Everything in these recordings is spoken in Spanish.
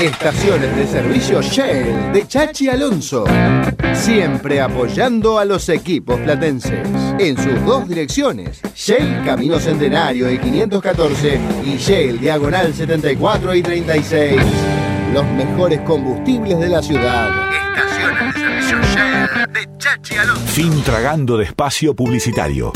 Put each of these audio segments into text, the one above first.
Estaciones de servicio Shell de Chachi Alonso. Siempre apoyando a los equipos platenses. En sus dos direcciones. Shell Camino Centenario y 514 y Shell Diagonal 74 y 36. Los mejores combustibles de la ciudad. Estaciones de servicio Shell de Chachi Alonso. Fin tragando de espacio publicitario.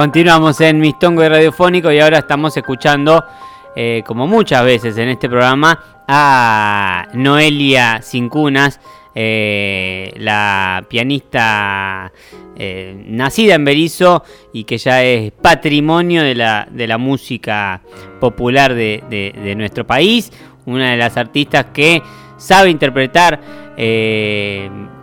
Continuamos en Mistongo y Radiofónico y ahora estamos escuchando, eh, como muchas veces en este programa, a Noelia Cincunas, eh, la pianista eh, nacida en Berizo y que ya es patrimonio de la, de la música popular de, de, nuestro país, una de las artistas que sabe interpretar,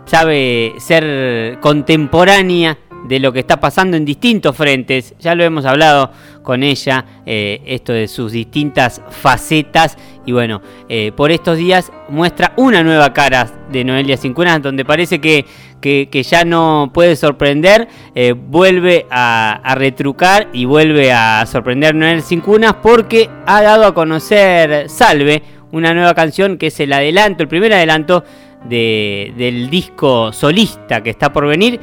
sabe ser contemporánea de lo que está pasando en distintos frentes. Ya lo hemos hablado con ella, eh, esto de sus distintas facetas. Y bueno, eh, por estos días muestra una nueva cara de Noelia Cincunas, donde parece que, que, ya no puede sorprender. Eh, vuelve a, retrucar y vuelve a sorprender Noelia Cincunas porque ha dado a conocer Salve, una nueva canción que es el adelanto, el primer adelanto del disco solista que está por venir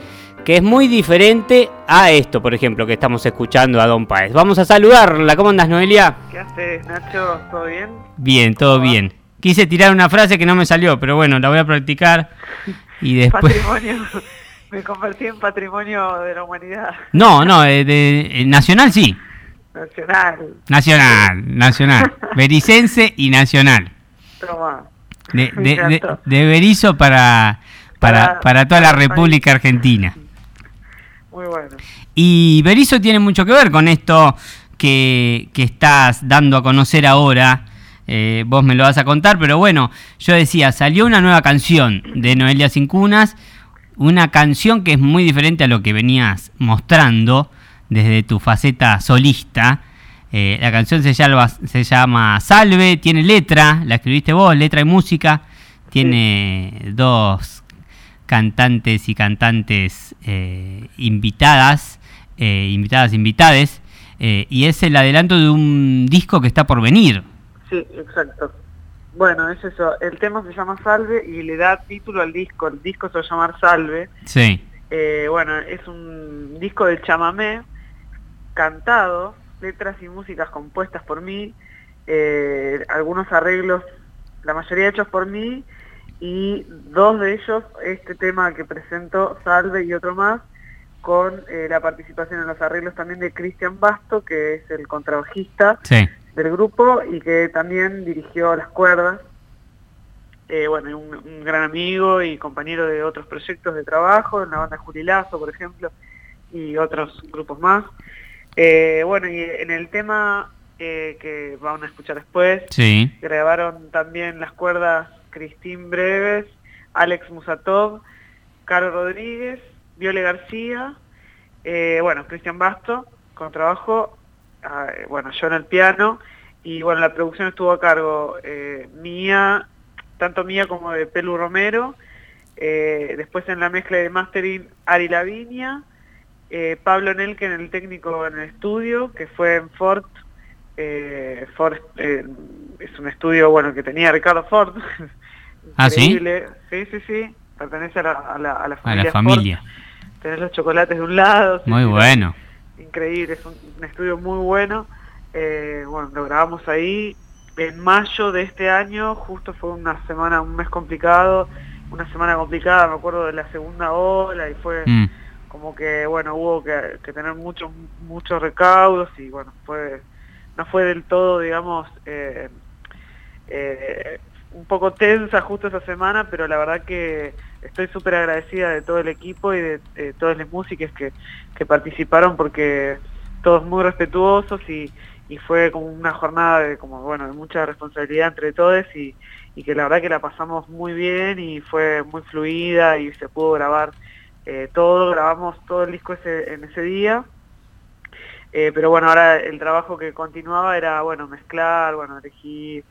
que es muy diferente a esto, por ejemplo, que estamos escuchando a Don Paez. Vamos a saludarla. ¿Cómo andas, Noelia? ¿Qué haces, Nacho? ¿Todo bien? Bien, todo bien. Quise tirar una frase que no me salió, pero bueno, la voy a practicar y después... Patrimonio. Me convertí en patrimonio de la humanidad. No, no, de, de nacional sí. Nacional. Nacional, nacional. Bericense y nacional. Toma. De, de, de, Berizo para, para, para toda la República Argentina. Muy bueno. Y Berizo tiene mucho que ver con esto que, estás dando a conocer ahora. Eh, vos me lo vas a contar, pero bueno, yo decía, salió una nueva canción de Noelia Cincunas, una canción que es muy diferente a lo que venías mostrando desde tu faceta solista. Eh, la canción se llama, se llama Salve, tiene letra, la escribiste vos, letra y música, tiene dos cantantes y cantantes eh, invitadas, eh, invitadas, invitades. eh, y es el adelanto de un disco que está por venir. Sí, exacto. Bueno, es eso. El tema se llama Salve y le da título al disco. El disco se va a llamar Salve. Sí. Eh, bueno, es un disco de chamamé cantado, letras y músicas compuestas por mí, algunos arreglos, la mayoría hechos por mí, y dos de ellos, este tema que presento, Salve y otro más, con eh, la participación en los arreglos también de Cristian Basto, que es el contrabajista del grupo y que también dirigió las cuerdas. Eh, bueno, un, un, gran amigo y compañero de otros proyectos de trabajo, en la banda Jurilazo, por ejemplo, y otros grupos más. Eh, bueno, y en el tema eh, que van a escuchar después, sí. grabaron también las cuerdas Cristín Breves, Alex Musatov, Caro Rodríguez, Viole García, eh, bueno, Cristian Basto, con trabajo, ah, bueno, yo en el piano, y bueno, la producción estuvo a cargo eh, mía, tanto mía como de Pelu Romero, eh, después en la mezcla de mastering Ari Lavinia, eh, Pablo Nelken, el técnico en el estudio, que fue en Ford, eh, Ford eh, es un estudio bueno que tenía Ricardo Ford, ¿Ah, sí? Sí, sí, sí, pertenece a la, a la, a la familia. A la familia. Ford. Tenés los chocolates de un lado. Muy sí, bueno. Increíble, es un, un estudio muy bueno. Eh, bueno, lo grabamos ahí. En mayo de este año, justo fue una semana, un mes complicado, una semana complicada, me acuerdo de la segunda ola y fue mm. como que, bueno, hubo que, que, tener muchos muchos recaudos y bueno, fue no fue del todo, digamos, eh, eh, un poco tensa justo esa semana, pero la verdad que estoy súper agradecida de todo el equipo y de, todas las músicas que, que participaron porque todos muy respetuosos y, y fue como una jornada de como bueno mucha responsabilidad entre todos y, y, que la verdad que la pasamos muy bien y fue muy fluida y se pudo grabar eh, todo, grabamos todo el disco ese, en ese día. Eh, pero bueno, ahora el trabajo que continuaba era bueno mezclar, bueno elegir,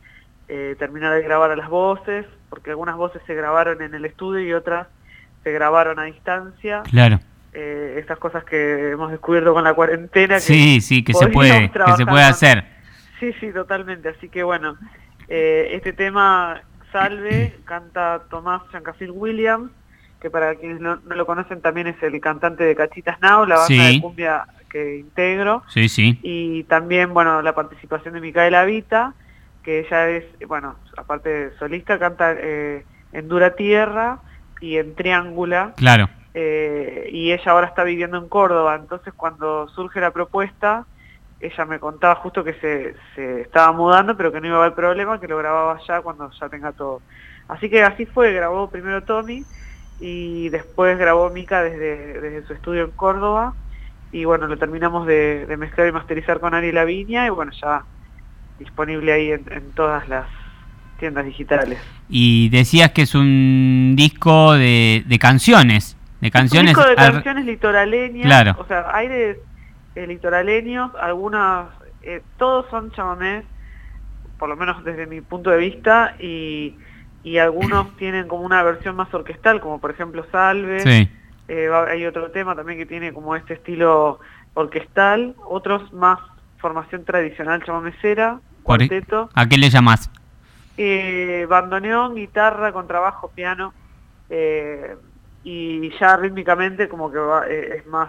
eh, terminar de grabar a las voces, porque algunas voces se grabaron en el estudio y otras se grabaron a distancia. Claro eh, estas cosas que hemos descubierto con la cuarentena. Sí, que sí, que se puede, que se puede hacer. Sí, sí, totalmente. Así que bueno, eh, este tema Salve canta Tomás Chancafil Williams, que para quienes no, no, lo conocen también es el cantante de Cachitas Now, la banda sí. de cumbia que integro. Sí, sí. Y también, bueno, la participación de Micaela Vita, que ella es, bueno, aparte de solista, canta eh, en Dura Tierra y en Triángula. Claro. Eh, y ella ahora está viviendo en Córdoba, entonces cuando surge la propuesta, ella me contaba justo que se, se, estaba mudando, pero que no iba a haber problema, que lo grababa ya cuando ya tenga todo. Así que así fue, grabó primero Tommy y después grabó Mika desde, desde su estudio en Córdoba y bueno, lo terminamos de, de mezclar y masterizar con Ari Lavinia y bueno, ya disponible ahí en, en todas las tiendas digitales. Y decías que es un disco de, de canciones de canciones. Un disco de canciones litoraleñas. Claro. O sea, de, de litoraleños, algunas, eh, todos son chamamés, por lo menos desde mi punto de vista, y, y algunos tienen como una versión más orquestal, como por ejemplo Salve. Sí. Eh, hay otro tema también que tiene como este estilo orquestal, otros más formación tradicional chamamecera, cuarteto. ¿A qué le llamas? Eh, bandoneón, guitarra, contrabajo, piano. Eh, y ya rítmicamente como que va, eh, es más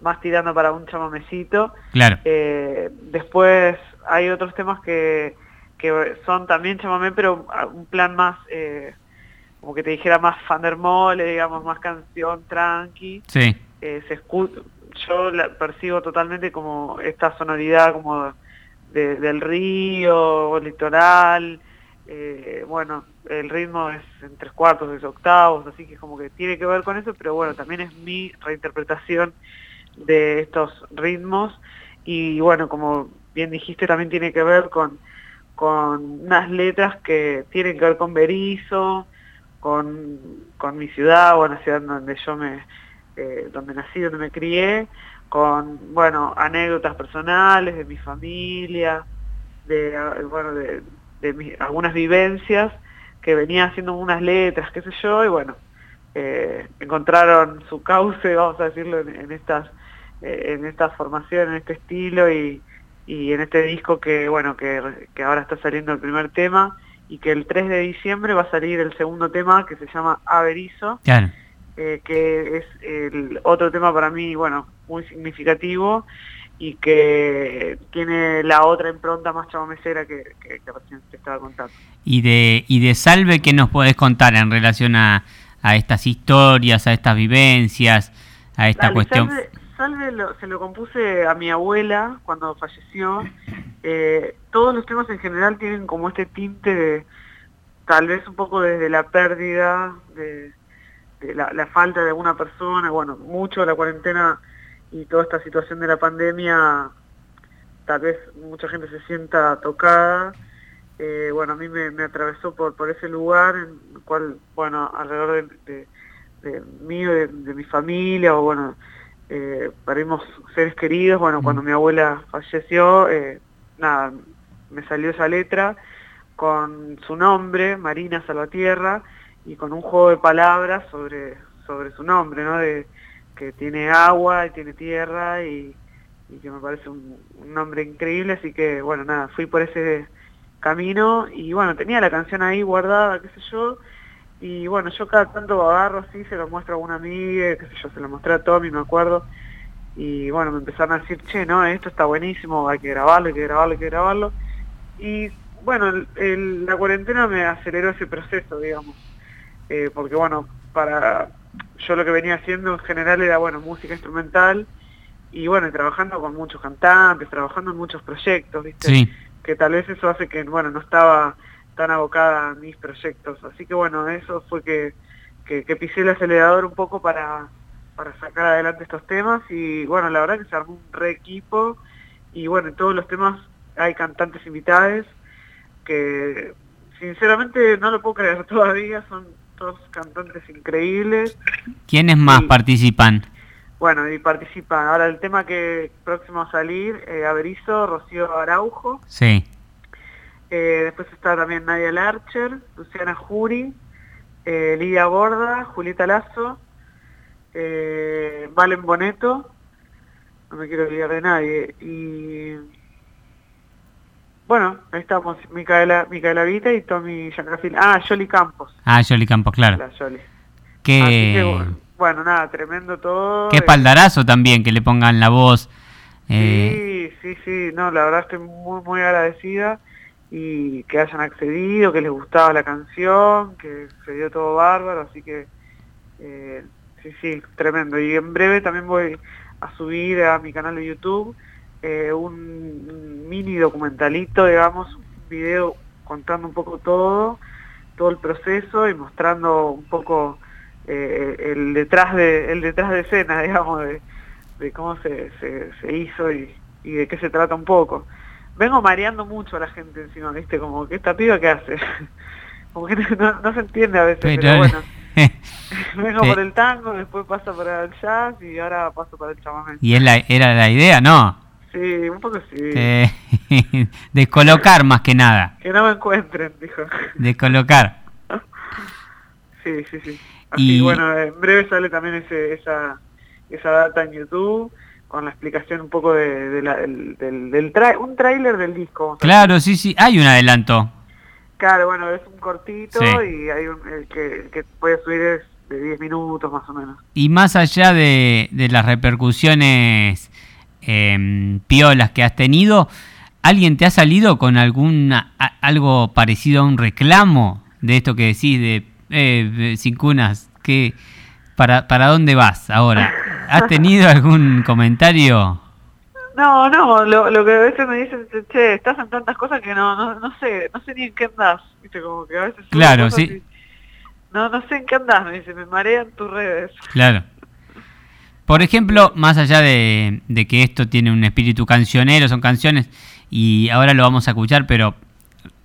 más tirando para un chamamecito. Claro. Después hay otros temas que, que son también chamamé, pero un plan más, eh, como que te dijera más Fandermole, digamos, más canción tranqui. Sí. Eh, se yo la percibo totalmente como esta sonoridad como de, del río, litoral, eh, bueno, el ritmo es en tres cuartos, es octavos, así que como que tiene que ver con eso, pero bueno, también es mi reinterpretación de estos ritmos y bueno, como bien dijiste, también tiene que ver con, con unas letras que tienen que ver con Berizo, con, con mi ciudad, bueno, ciudad donde yo me, eh, donde nací, donde me crié, con, bueno, anécdotas personales de mi familia, de, bueno, de, de mis, algunas vivencias que venía haciendo unas letras, qué sé yo, y bueno, eh, encontraron su cauce, vamos a decirlo, en, en estas eh, en esta formación, en este estilo y, y en este disco que, bueno, que, que ahora está saliendo el primer tema y que el 3 de diciembre va a salir el segundo tema que se llama Averizo, eh, que es el otro tema para mí, bueno, muy significativo y que tiene la otra impronta más chamamecera que, que, recién te estaba contando. Y de, y de Salve, ¿qué nos podés contar en relación a, a estas historias, a estas vivencias, a esta cuestión? Salve, se lo compuse a mi abuela cuando falleció. Eh, todos los temas en general tienen como este tinte de, tal vez un poco desde la pérdida, de, la, la, falta de alguna persona, bueno, mucho la cuarentena y toda esta situación de la pandemia, tal vez mucha gente se sienta tocada. Eh, bueno, a mí me, atravesó por, por ese lugar, en el cual, bueno, alrededor de, de, mí, de, mi familia, o bueno, eh, perdimos seres queridos, bueno, cuando mm. mi abuela falleció, eh, nada, me salió esa letra con su nombre, Marina Salvatierra, y con un juego de palabras sobre, sobre su nombre, ¿no? De, que tiene agua y tiene tierra y, que me parece un, nombre increíble, así que bueno, nada, fui por ese camino y bueno, tenía la canción ahí guardada, qué sé yo, y bueno, yo cada tanto agarro así, se lo muestro a una amiga, qué sé yo, se lo mostré a Tommy, me acuerdo, y bueno, me empezaron a decir, che, no, esto está buenísimo, hay que grabarlo, hay que grabarlo, hay que grabarlo, y bueno, la cuarentena me aceleró ese proceso, digamos, eh, porque bueno, para yo lo que venía haciendo en general era, bueno, música instrumental y bueno, trabajando con muchos cantantes, trabajando en muchos proyectos, ¿viste? Que tal vez eso hace que, bueno, no estaba tan abocada a mis proyectos. Así que bueno, eso fue que, que, pisé el acelerador un poco para, para sacar adelante estos temas y bueno, la verdad que se armó un re equipo y bueno, en todos los temas hay cantantes invitados que sinceramente no lo puedo creer todavía, son todos cantantes increíbles. ¿Quiénes más participan? Bueno, y participan ahora el tema que próximo a salir, eh, Averizo, Rocío Araujo. Sí. Eh, después está también Nadia Larcher, Luciana Juri, eh, Lidia Borda, Julieta Lazo, eh, Valen Boneto, no me quiero olvidar de nadie, y bueno, ahí estamos, Micaela, Micaela Vita y Tommy Giancarafil. Ah, Jolly Campos. Ah, Jolly Campos, claro. La Jolly. Que... bueno, nada, tremendo todo. Qué paldarazo también que le pongan la voz. Sí, sí, sí, no, la verdad estoy muy, muy agradecida y que hayan accedido, que les gustaba la canción, que se dio todo bárbaro, así que eh, sí, sí, tremendo. Y en breve también voy a subir a mi canal de YouTube eh, un mini documentalito, digamos, un video contando un poco todo, todo el proceso y mostrando un poco eh, el detrás de el detrás de escena, digamos, de, cómo se, se, hizo y, de qué se trata un poco. Vengo mareando mucho a la gente encima, ¿viste? Como que esta piba que hace. Como que no, se entiende a veces, pero, bueno. Vengo por el tango, después paso para el jazz y ahora paso para el chamamé. Y es la, era la idea, ¿no? Sí, un poco sí. descolocar más que nada. Que no me encuentren, dijo. Descolocar. sí, sí, sí. Así, y... bueno, en breve sale también ese, esa, esa data en YouTube con la explicación un poco de, la, del, del, un tráiler del disco. Claro, sí, sí, hay un adelanto. Claro, bueno, es un cortito y hay un, el que, que puede subir es de 10 minutos más o menos. Y más allá de, de las repercusiones eh, piolas que has tenido, ¿alguien te ha salido con alguna, algo parecido a un reclamo de esto que decís de, eh, sin cunas? Que, para, ¿Para dónde vas ahora? ¿Has tenido algún comentario? No, no, lo, lo que a veces me dicen, che, estás en tantas cosas que no, no, no sé, no sé ni en qué andás, viste, como que a veces... Claro, sí. no, no sé en qué andás, me dice, me marean tus redes. Claro. Por ejemplo, más allá de, que esto tiene un espíritu cancionero, son canciones, y ahora lo vamos a escuchar, pero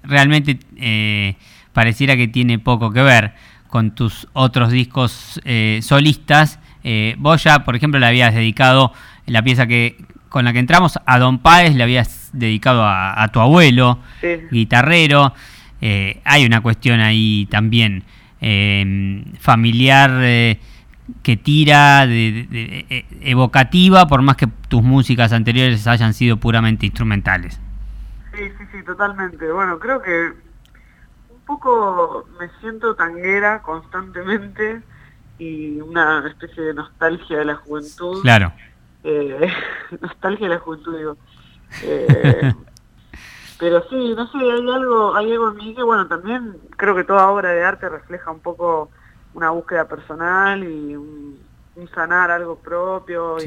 realmente eh, pareciera que tiene poco que ver con tus otros discos eh, solistas. Eh, vos ya, por ejemplo, le habías dedicado la pieza que con la que entramos a Don Páez, le habías dedicado a, tu abuelo, guitarrero. hay una cuestión ahí también familiar que tira, de, e, evocativa, por más que tus músicas anteriores hayan sido puramente instrumentales. Sí, sí, sí, totalmente. Bueno, creo que un poco me siento tanguera constantemente y una especie de nostalgia de la juventud. Claro. Eh, nostalgia de la juventud, digo. Eh, pero sí, no sé, hay algo, hay algo en mí que, bueno, también creo que toda obra de arte refleja un poco una búsqueda personal y un, sanar algo propio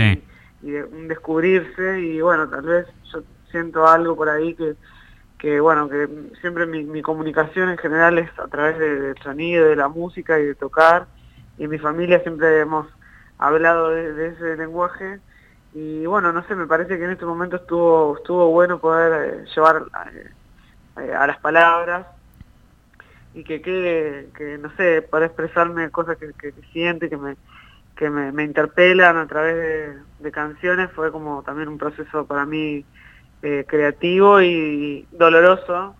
y, un descubrirse y bueno, tal vez yo siento algo por ahí que, que bueno, que siempre mi, comunicación en general es a través del sonido, de la música y de tocar y mi familia siempre hemos hablado de, ese lenguaje y bueno, no sé, me parece que en este momento estuvo estuvo bueno poder eh, llevar eh, a las palabras y que quede, que no sé, para expresarme cosas que, que, siente, que me que me, interpelan a través de, canciones, fue como también un proceso para mí eh, creativo y doloroso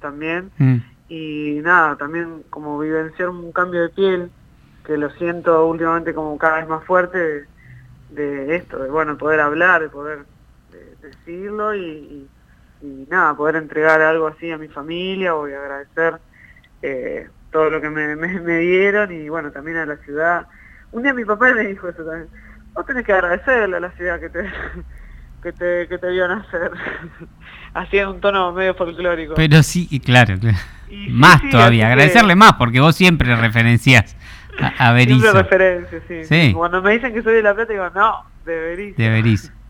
también. Mm. Y nada, también como vivenciar un cambio de piel, que lo siento últimamente como cada vez más fuerte de, esto, de bueno, poder hablar, de poder decirlo y, y, nada, poder entregar algo así a mi familia o agradecer eh, todo lo que me, me, dieron y bueno, también a la ciudad. Un día mi papá me dijo eso también, vos tenés que agradecerle a la ciudad que te, que te, que te vio nacer. Así en un tono medio folclórico. Pero sí, claro, claro. más todavía, agradecerle más, porque vos siempre referencias a, a Berizo. Siempre referencias, sí. sí. Cuando me dicen que soy de La Plata, digo, no, de Berizo. De Berizo.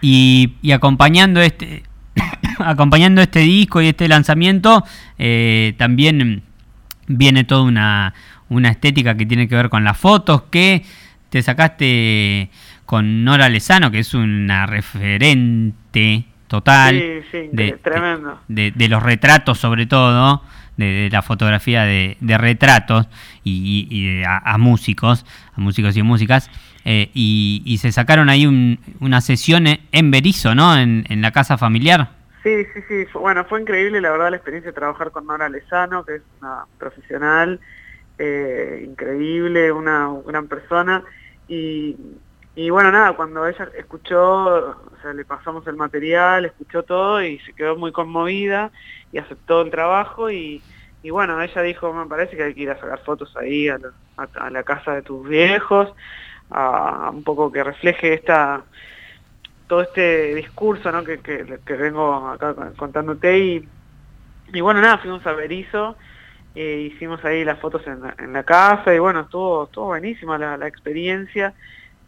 Y, y acompañando este acompañando este disco y este lanzamiento, eh, también viene toda una, una estética que tiene que ver con las fotos que te sacaste con Nora Lezano, que es una referente total de, tremendo. De, los retratos sobre todo, de, la fotografía de, retratos y, a, músicos, a músicos y músicas, eh, y, se sacaron ahí una sesión en Berizo, ¿no? En, en la casa familiar. Sí, sí, sí. Bueno, fue increíble la verdad la experiencia de trabajar con Nora Lezano, que es una profesional eh, increíble, una gran persona. Y, y bueno, nada, cuando ella escuchó, o sea, le pasamos el material, escuchó todo y se quedó muy conmovida y aceptó el trabajo y, bueno, ella dijo, me parece que hay que ir a sacar fotos ahí a la, casa de tus viejos, a, un poco que refleje esta todo este discurso ¿no? que, vengo acá contándote y, y bueno, nada, fuimos a Berizo, eh, hicimos ahí las fotos en la, la casa y bueno, estuvo, estuvo buenísima la, experiencia.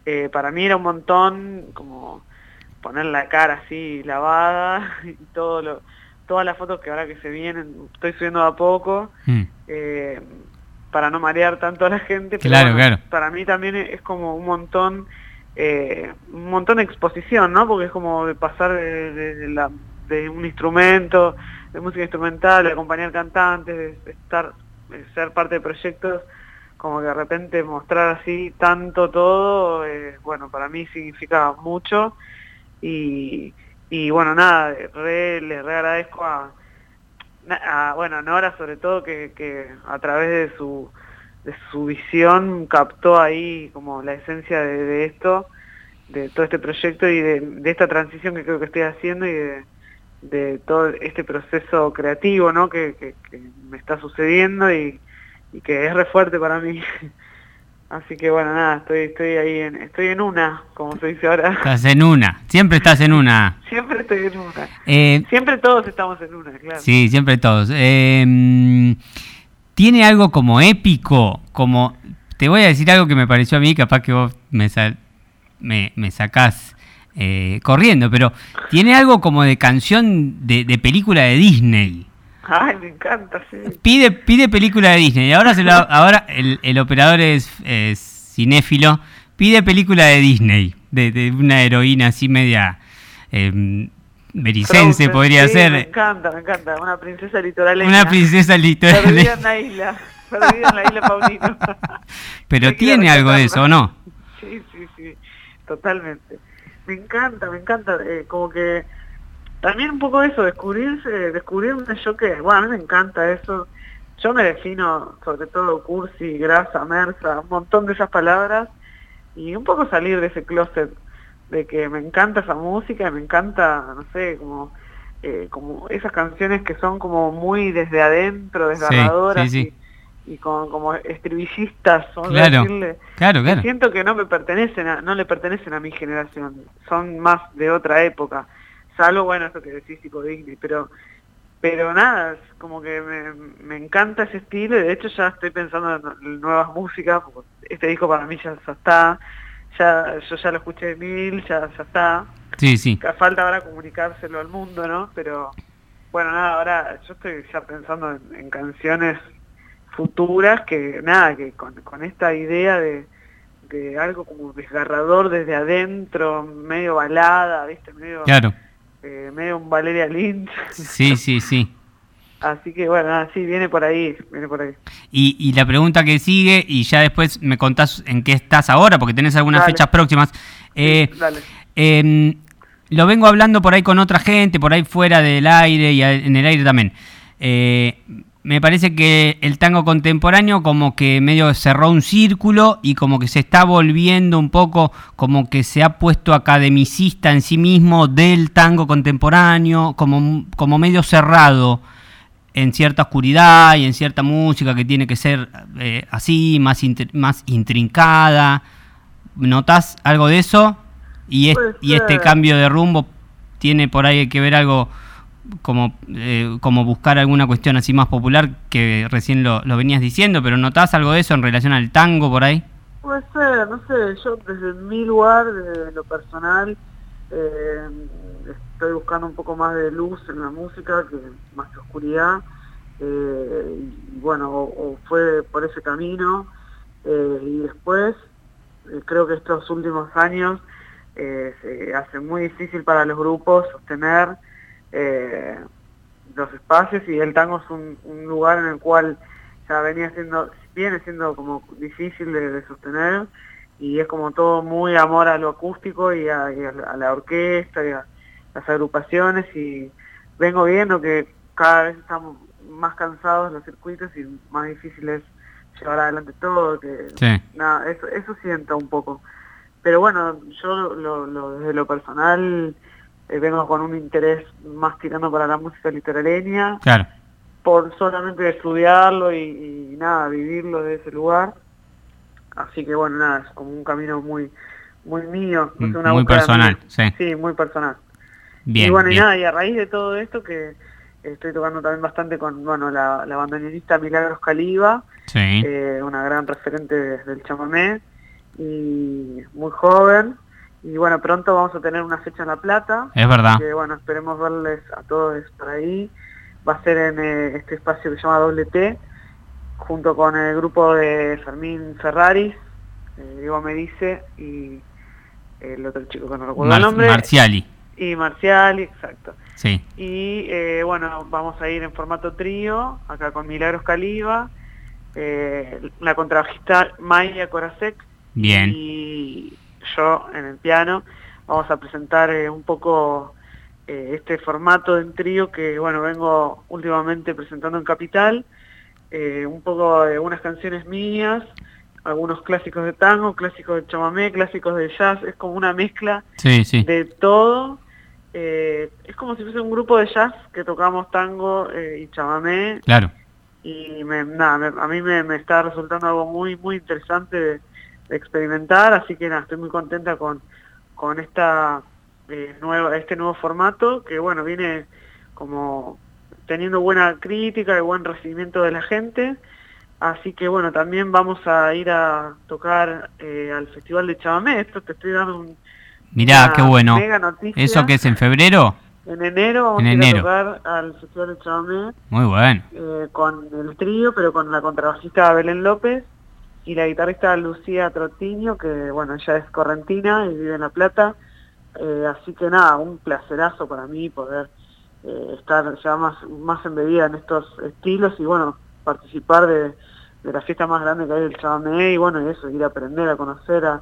Eh, para mí era un montón como poner la cara así lavada y todo lo, todas las fotos que ahora que se vienen estoy subiendo a poco mm. eh, para no marear tanto a la gente. Pero claro, Para mí también es como un montón eh, un montón de exposición, ¿no? Porque es como de pasar de, un instrumento, de música instrumental, de acompañar cantantes, de estar, ser parte de proyectos, como que de repente mostrar así tanto todo, eh, bueno, para mí significa mucho y, y bueno, nada, re, le re agradezco a, bueno, Nora sobre todo que, que a través de su de su visión captó ahí como la esencia de, esto, de todo este proyecto y de, esta transición que creo que estoy haciendo y de, todo este proceso creativo ¿no? que, me está sucediendo y, que es re fuerte para mí. Así que bueno, nada, estoy, estoy ahí, en, estoy en una, como se dice ahora. Estás en una, siempre estás en una. Siempre estoy en una. Eh, siempre todos estamos en una, claro. Sí, siempre todos. Eh, tiene algo como épico, como... Te voy a decir algo que me pareció a mí, capaz que vos me, me, me sacás eh, corriendo, pero tiene algo como de canción de, película de Disney. Ay, me encanta, sí. Pide, pide película de Disney. Ahora, se lo, ahora el, el operador es, cinéfilo. Pide película de Disney, de, de una heroína así media eh, Bericense podría ser. Me encanta, me encanta. Una princesa litoraleña. Una princesa litoraleña. Perdida en la isla. Perdida en la isla Paulino. Pero tiene algo de eso, ¿o no? Sí, sí, sí. Totalmente. Me encanta, me encanta. Eh, como que también un poco eso, descubrirse, descubrirme yo que, bueno, a mí me encanta eso. yo me defino sobre todo cursi, grasa, mersa, un montón de esas palabras y un poco salir de ese closet de que me encanta esa música, me encanta, no sé, como eh, como esas canciones que son como muy desde adentro, desgarradoras y, y como estribillistas, claro, claro, claro. siento que no me pertenecen, no le pertenecen a mi generación, son más de otra época, salvo bueno eso que decís tipo Disney, pero pero nada, es como que me, me encanta ese estilo y de hecho ya estoy pensando en nuevas músicas, este disco para mí ya, está, ya yo ya lo escuché mil, ya, ya está. Sí, sí. Falta ahora comunicárselo al mundo, ¿no? Pero bueno, nada, ahora yo estoy ya pensando en, canciones futuras que nada, que con, con esta idea de, de algo como desgarrador desde adentro, medio balada, ¿viste? Medio, claro eh, medio un Valeria Lynch. Sí, sí, sí. Así que bueno, sí, viene por ahí, viene por ahí. Y, y, la pregunta que sigue, y ya después me contás en qué estás ahora, porque tenés algunas fechas próximas. Eh, em, lo vengo hablando por ahí con otra gente, por ahí fuera del aire y en el aire también. Eh, me parece que el tango contemporáneo como que medio cerró un círculo y como que se está volviendo un poco, como que se ha puesto academicista en sí mismo del tango contemporáneo, como, como medio cerrado en cierta oscuridad y en cierta música que tiene que ser eh, así, más, más intrincada. ¿Notas algo de eso? Y, y este cambio de rumbo tiene por ahí que ver algo como, eh, como buscar alguna cuestión así más popular que recién lo, lo venías diciendo, pero ¿notás algo de eso en relación al tango por ahí? Puede ser, no sé, yo desde mi lugar, desde lo personal, eh, estoy buscando un poco más de luz en la música, que más que oscuridad, eh, y bueno, o, fue por ese camino, y después creo que estos últimos años se hace muy difícil para los grupos sostener eh, los espacios y el tango es un, lugar en el cual ya venía siendo, viene siendo como difícil de, sostener y es como todo muy amor a lo acústico y a, la orquesta y a las agrupaciones y vengo viendo que cada vez estamos más cansados los circuitos y más difícil es llevar adelante todo, que nada, eso, eso siento un poco. Pero bueno, yo lo, desde lo personal eh, vengo con un interés más tirando para la música literaria, claro. por solamente estudiarlo y, nada, vivirlo de ese lugar. Así que bueno, nada, es como un camino muy muy mío. muy personal, sí. Sí, muy personal. Bien, y bueno, y nada, y a raíz de todo esto que estoy tocando también bastante con bueno la, la bandoneonista Milagros Caliba, eh, una gran referente del chamamé, y muy joven, y bueno, pronto vamos a tener una fecha en La Plata. Es verdad. Que bueno, esperemos verles a todos por ahí. Va a ser en eh, este espacio que se llama Doble T, junto con el grupo de Fermín Ferraris, eh, Diego me dice, y el otro chico que no recuerdo el nombre. Marciali. Y Marciali, exacto. Sí. Y eh, bueno, vamos a ir en formato trío, acá con Milagros Caliba, la contrabajista Maya Corasek. Bien. Y yo en el piano, vamos a presentar eh, un poco eh, este formato en trío que, bueno, vengo últimamente presentando en Capital, eh, un poco de unas canciones mías, algunos clásicos de tango, clásicos de chamamé, clásicos de jazz, es como una mezcla de todo. es como si fuese un grupo de jazz que tocamos tango y chamamé. Claro. Y me, nada, a mí me, me, está resultando algo muy, muy interesante de, experimentar, así que nada, estoy muy contenta con, con esta eh, nueva, este nuevo formato que bueno, viene como teniendo buena crítica y buen recibimiento de la gente, así que bueno, también vamos a ir a tocar eh, al Festival de Chamamé, esto te estoy dando un... Mirá, qué bueno. ¿Eso que es en febrero? En enero vamos a ir a tocar al Festival de Chamamé. Muy bueno. Eh, con el trío, pero con la contrabajista Belén López y la guitarrista Lucía Trotiño, que bueno, ella es correntina y vive en La Plata, eh, así que nada, un placerazo para mí poder eh, estar ya más, más embebida en estos estilos y bueno, participar de, la fiesta más grande que hay del Chabamé y bueno, y eso, ir a aprender, a conocer, a,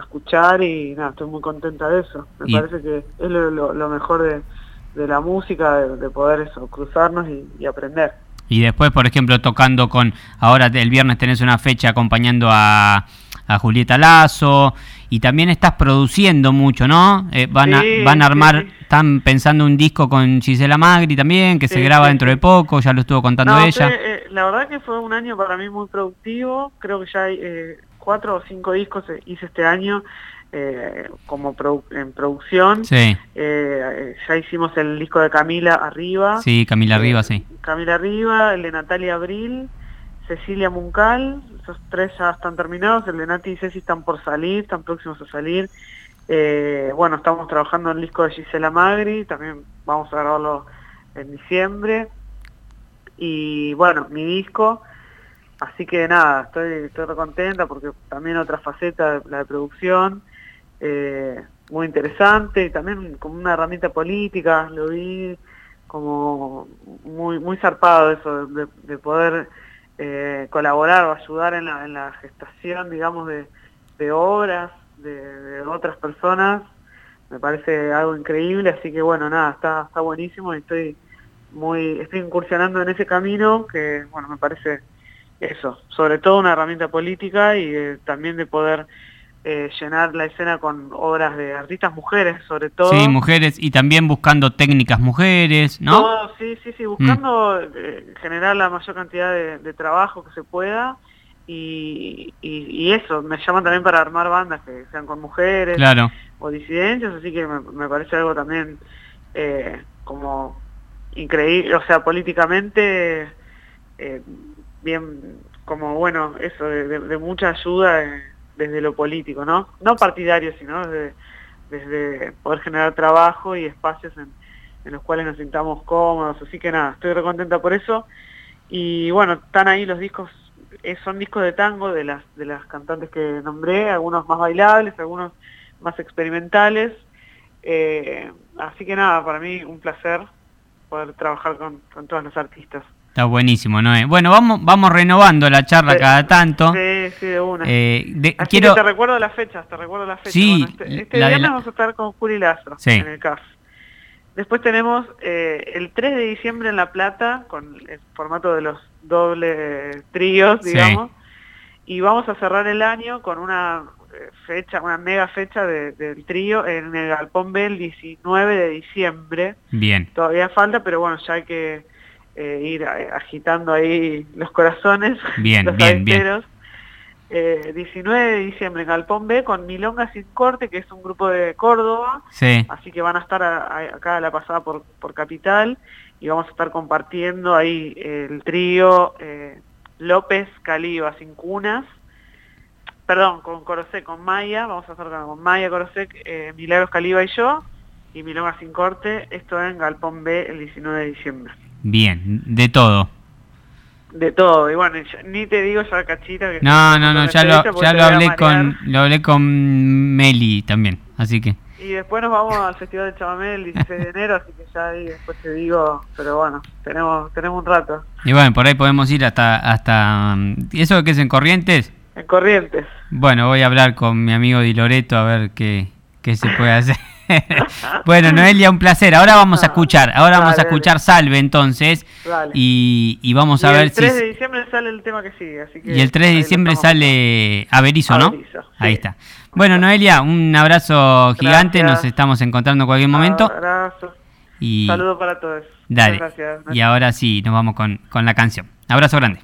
escuchar y nada, estoy muy contenta de eso. Me parece que es lo, mejor de, la música, de, poder eso, cruzarnos y aprender. Y después, por ejemplo, tocando con, ahora el viernes tenés una fecha acompañando a, a Julieta Lazo, y también estás produciendo mucho, ¿no? Eh, van, a, van a armar, están pensando un disco con Gisela Magri también, que se graba dentro de poco, ya lo estuvo contando ella. Eh, la verdad que fue un año para mí muy productivo, creo que ya hay eh, cuatro o cinco discos hice este año. Como en producción. Sí. ya hicimos el disco de Camila Arriba. Sí, Camila Arriba, sí. Camila Arriba, el de Natalia Abril, Cecilia Muncal, esos tres ya están terminados, el de Nati y Ceci están por salir, están próximos a salir. Eh, bueno, estamos trabajando en el disco de Gisela Magri, también vamos a grabarlo en diciembre. Y bueno, mi disco, así que nada, estoy, estoy contenta porque también otra faceta, la de producción, eh, muy interesante y también como una herramienta política, lo vi como muy muy zarpado eso de poder eh, colaborar o ayudar en la, en la gestación, digamos, de, obras de, otras personas, me parece algo increíble, así que bueno, nada, está, está buenísimo y estoy muy, estoy incursionando en ese camino que, bueno, me parece eso, sobre todo una herramienta política y también de poder eh, llenar la escena con obras de artistas mujeres, sobre todo. Sí, mujeres, y también buscando técnicas mujeres, ¿no? sí, sí, sí, buscando eh, generar la mayor cantidad de, trabajo que se pueda. Y, y, eso, me llaman también para armar bandas que sean con mujeres claro. o disidencias, así que me, parece algo también eh, como increíble, o sea, políticamente bien, como bueno, eso, de, de mucha ayuda desde lo político, ¿no? No partidario, sino desde, poder generar trabajo y espacios en, los cuales nos sintamos cómodos. Así que nada, estoy recontenta por eso. Y bueno, están ahí los discos, eh, son discos de tango de las, de las cantantes que nombré, algunos más bailables, algunos más experimentales. Eh, así que nada, para mí un placer poder trabajar con, con todos los artistas. Está buenísimo, Noé. Bueno, vamos, vamos renovando la charla cada tanto. Sí, sí, de una. Eh, Así que te recuerdo las fechas, te recuerdo las fechas. Sí, este, este viernes vamos a estar con Juli Lazo en el CAF. Después tenemos eh, el 3 de diciembre en La Plata, con el formato de los dobles tríos, digamos. Y vamos a cerrar el año con una eh, fecha, una mega fecha del trío en el Galpón B el 19 de diciembre. Bien. Todavía falta, pero bueno, ya que eh, ir eh, agitando ahí los corazones, bien, los bien, bien. Eh, 19 de diciembre en Galpón B con Milonga Sin Corte, que es un grupo de Córdoba, sí. así que van a estar acá a la pasada por, por Capital y vamos a estar compartiendo ahí el trío eh, López Caliba Sin Cunas, perdón, con Corosec, con Maya, vamos a hacer con Maya Corosec, eh, Milagros Caliba y yo, y Milonga Sin Corte, esto en Galpón B el 19 de diciembre. Bien, de todo. De todo, y bueno, ni te digo ya cachita que No, no, no, ya lo, ya lo hablé con lo hablé con Meli también, así que y después nos vamos al Festival de Chamamé el 16 de enero, así que ya ahí después te digo, pero bueno, tenemos tenemos un rato. Y bueno, por ahí podemos ir hasta hasta ¿y eso que es en Corrientes? En Corrientes. Bueno, voy a hablar con mi amigo Di Loreto a ver qué qué se puede hacer. bueno, Noelia, un placer. Ahora vamos a escuchar, ahora vamos a escuchar Salve entonces. Y, vamos a ver si... El 3 de diciembre sale el tema que sigue. Así que y el 3 de diciembre sale Averizo, ¿no? Ahí está. Bueno, Noelia, un abrazo gigante. Nos estamos encontrando en cualquier momento. Abrazo. Y... Saludos para todos. Dale. Y ahora sí, nos vamos con, con la canción. Abrazo grande.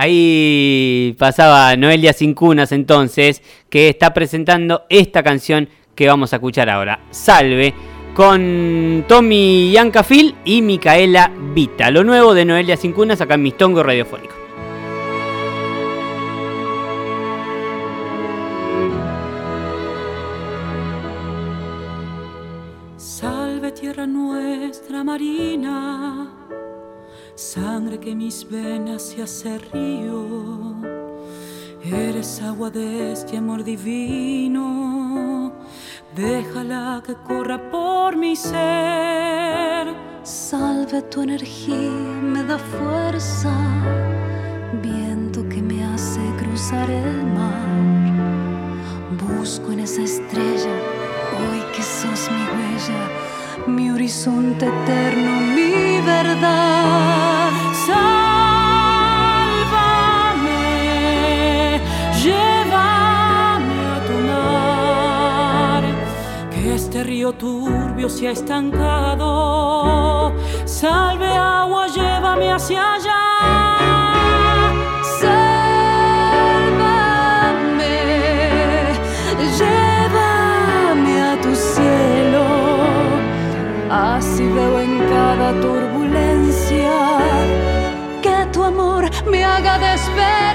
Ahí pasaba Noelia Cincunas entonces, que está presentando esta canción que vamos a escuchar ahora. Salve con Tommy Yancafil y Micaela Vita. Lo nuevo de Noelia Cincunas acá en Mistongo Radiofónico. Salve tierra nuestra marina, sangre que mis venas se hace río. Eres agua de este amor divino déjala que corra por mi ser. Salve tu energía, me da fuerza, viento que me hace cruzar el mar. Busco en esa estrella, hoy que sos mi huella, mi horizonte eterno, mi verdad. Turbio se ha estancado. Salve agua, llévame hacia allá. Sálvame, llévame a tu cielo. Así veo en cada turbulencia que tu amor me haga despertar.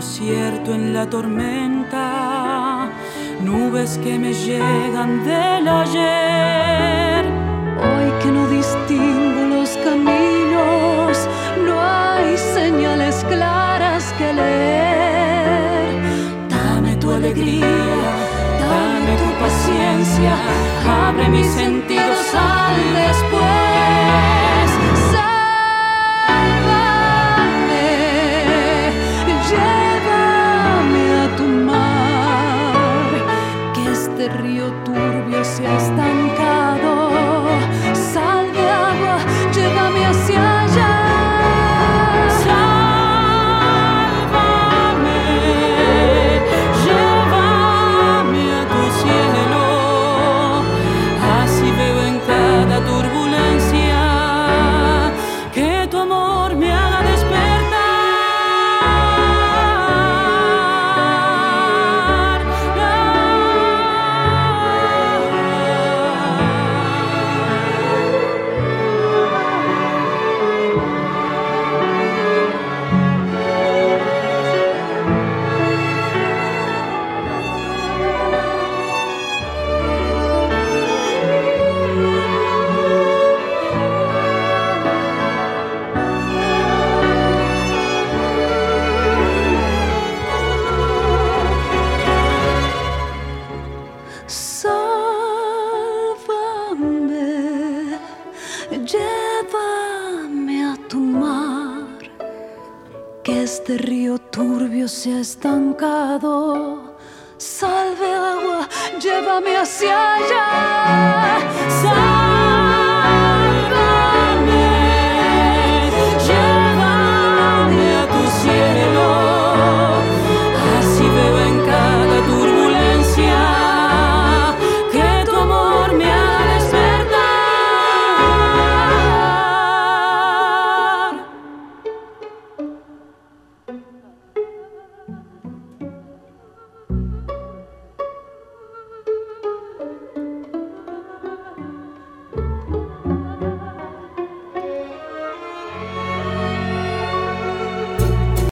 Cierto en la tormenta, nubes que me llegan del ayer. Hoy que no distingo los caminos, no hay señales claras que leer. Dame tu alegría, dame tu paciencia, abre mis sentidos al después. Ha